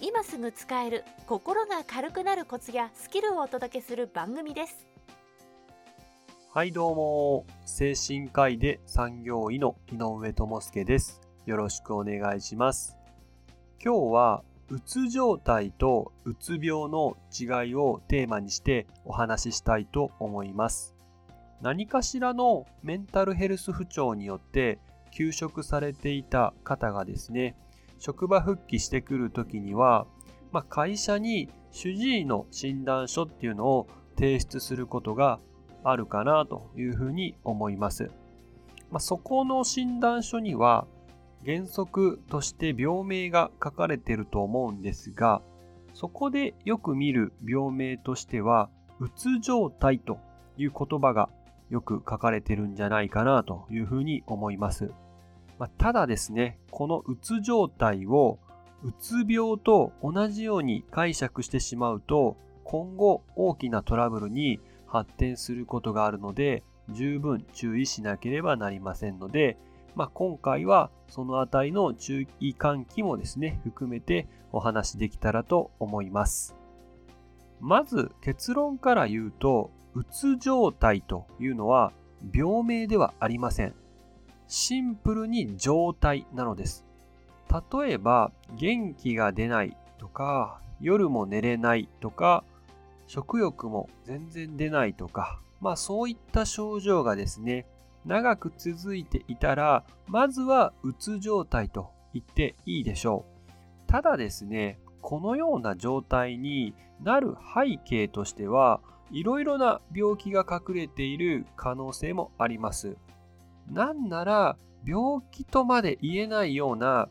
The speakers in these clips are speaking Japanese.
今すぐ使える心が軽くなるコツやスキルをお届けする番組です。はいどうも。精神科医で産業医の井上智介です。よろしくお願いします。今日はうつ状態とうつ病の違いをテーマにしてお話ししたいと思います。何かしらのメンタルヘルス不調によって休職されていた方がですね職場復帰してくるときには、まあ、会社に主治医の診断書っていうのを提出することがあるかなというふうに思います。まあ、そこの診断書には原則として病名が書かれてると思うんですが、そこでよく見る病名としては、うつ状態という言葉がよく書かれてるんじゃないかなというふうに思います。まあ、ただですね、このうつ状態をうつ病と同じように解釈してしまうと、今後大きなトラブルに発展することがあるので、十分注意しなければなりませんので、まあ、今回はそのあたりの注意喚起もですね、含めてお話できたらと思います。まず結論から言うと、うつ状態というのは病名ではありません。シンプルに状態なのです。例えば、元気が出ないとか、夜も寝れないとか、食欲も全然出ないとか、まあそういった症状がですね、長く続いていたら、まずはうつ状態と言っていいでしょう。ただですね、このような状態になる背景としては、いろいろな病気が隠れている可能性もあります。なんなら病気とまで言えないような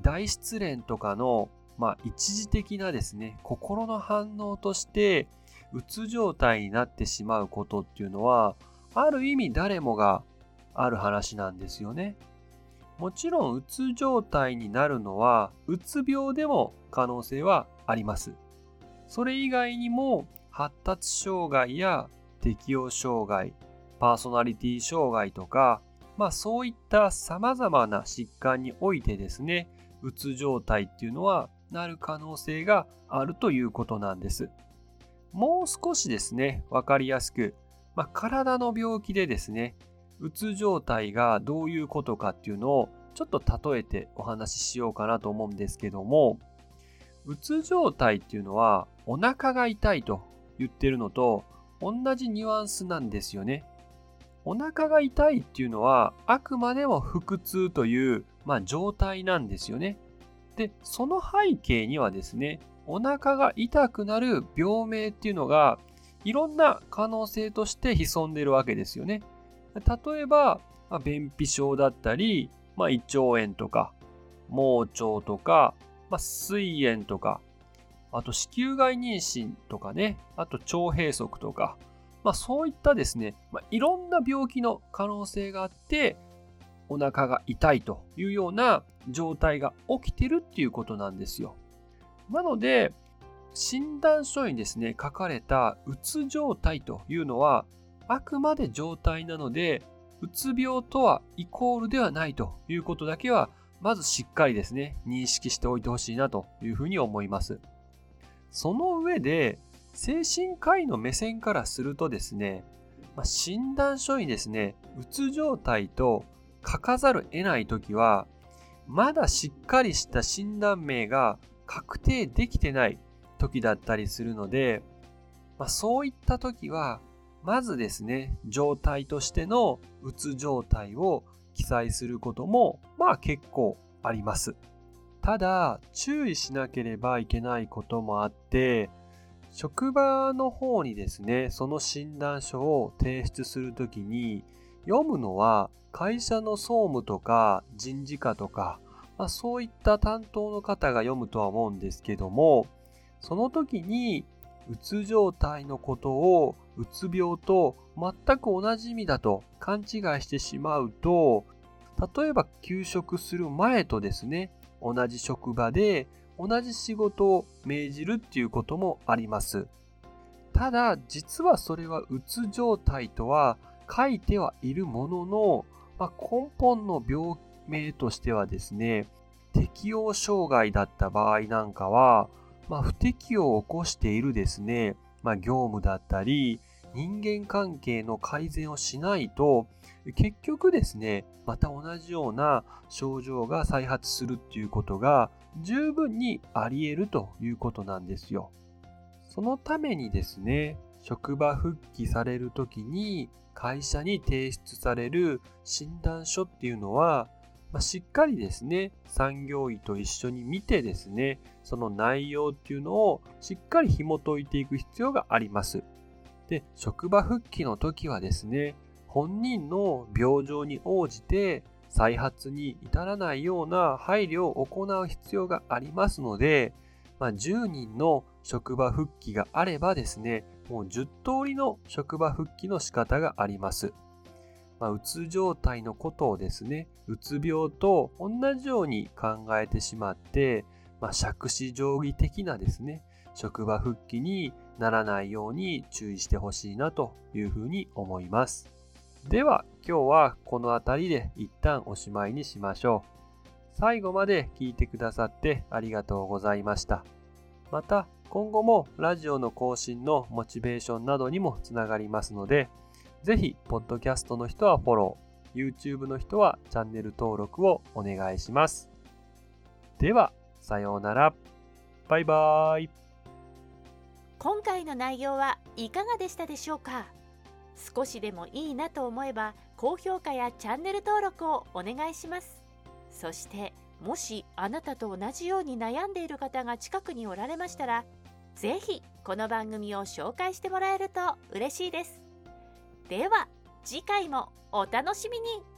大失恋とかの、まあ、一時的なですね心の反応としてうつ状態になってしまうことっていうのはある意味誰もがある話なんですよね。もちろんうつ状態になるのはうつ病でも可能性はあります。それ以外にも発達障害や適応障害パーソナリティ障害とか、まあそういった様々な疾患においてですね、うつ状態っていうのはなる可能性があるということなんです。もう少しですね、わかりやすく、まあ、体の病気でですね、うつ状態がどういうことかっていうのをちょっと例えてお話ししようかなと思うんですけども、うつ状態っていうのはお腹が痛いと言ってるのと同じニュアンスなんですよね。お腹が痛いっていうのはあくまでも腹痛という、まあ、状態なんですよね。で、その背景にはですね、お腹が痛くなる病名っていうのがいろんな可能性として潜んでるわけですよね。例えば、まあ、便秘症だったり、まあ、胃腸炎とか、盲腸とか、まあ、膵炎とか、あと子宮外妊娠とかね、あと腸閉塞とか、まあ、そういったですね、まあ、いろんな病気の可能性があって、お腹が痛いというような状態が起きてるっていうことなんですよ。なので、診断書にですね、書かれたうつ状態というのは、あくまで状態なので、うつ病とはイコールではないということだけは、まずしっかりですね、認識しておいてほしいなというふうに思います。その上で、精神科医の目線からするとですね、まあ、診断書にですね、うつ状態と書かざる得ないときは、まだしっかりした診断名が確定できてない時だったりするので、まあ、そういった時は、まずですね、状態としてのうつ状態を記載することも、まあ結構あります。ただ、注意しなければいけないこともあって、職場の方にですね、その診断書を提出するときに、読むのは会社の総務とか人事課とか、まあ、そういった担当の方が読むとは思うんですけども、その時にうつ状態のことをうつ病と全く同じ意味だと勘違いしてしまうと例えば休職する前とですね同じ職場で同じ仕事を命じるっていうこともあります。ただ実はそれはうつ状態とは書いてはいるものの、まあ、根本の病名としてはですね適応障害だった場合なんかはまあ、不適応を起こしているですね、まあ、業務だったり、人間関係の改善をしないと、結局ですね、また同じような症状が再発するっていうことが十分にあり得るということなんですよ。そのためにですね、職場復帰されるときに会社に提出される診断書っていうのはまあ、しっかりですね、産業医と一緒に見てですね、その内容っていうのをしっかり紐解いていく必要があります。で、職場復帰の時はですね、本人の病状に応じて再発に至らないような配慮を行う必要がありますので、まあ、10人の職場復帰があればですね、もう10通りの職場復帰の仕方があります。まあ、うつ状態のことをですね、うつ病と同じように考えてしまって、まあ、杓子定規的なですね、職場復帰にならないように注意してほしいなというふうに思います。では今日はこの辺りで一旦おしまいにしましょう。最後まで聞いてくださってありがとうございました。また今後もラジオの更新のモチベーションなどにもつながりますので、ぜひ、ポッドキャストの人はフォロー、YouTube の人はチャンネル登録をお願いします。では、さようなら。バイバーイ。今回の内容はいかがでしたでしょうか？少しでもいいなと思えば高評価やチャンネル登録をお願いします。そしてもしあなたと同じように悩んでいる方が近くにおられましたら是非この番組を紹介してもらえると嬉しいです。では次回もお楽しみに。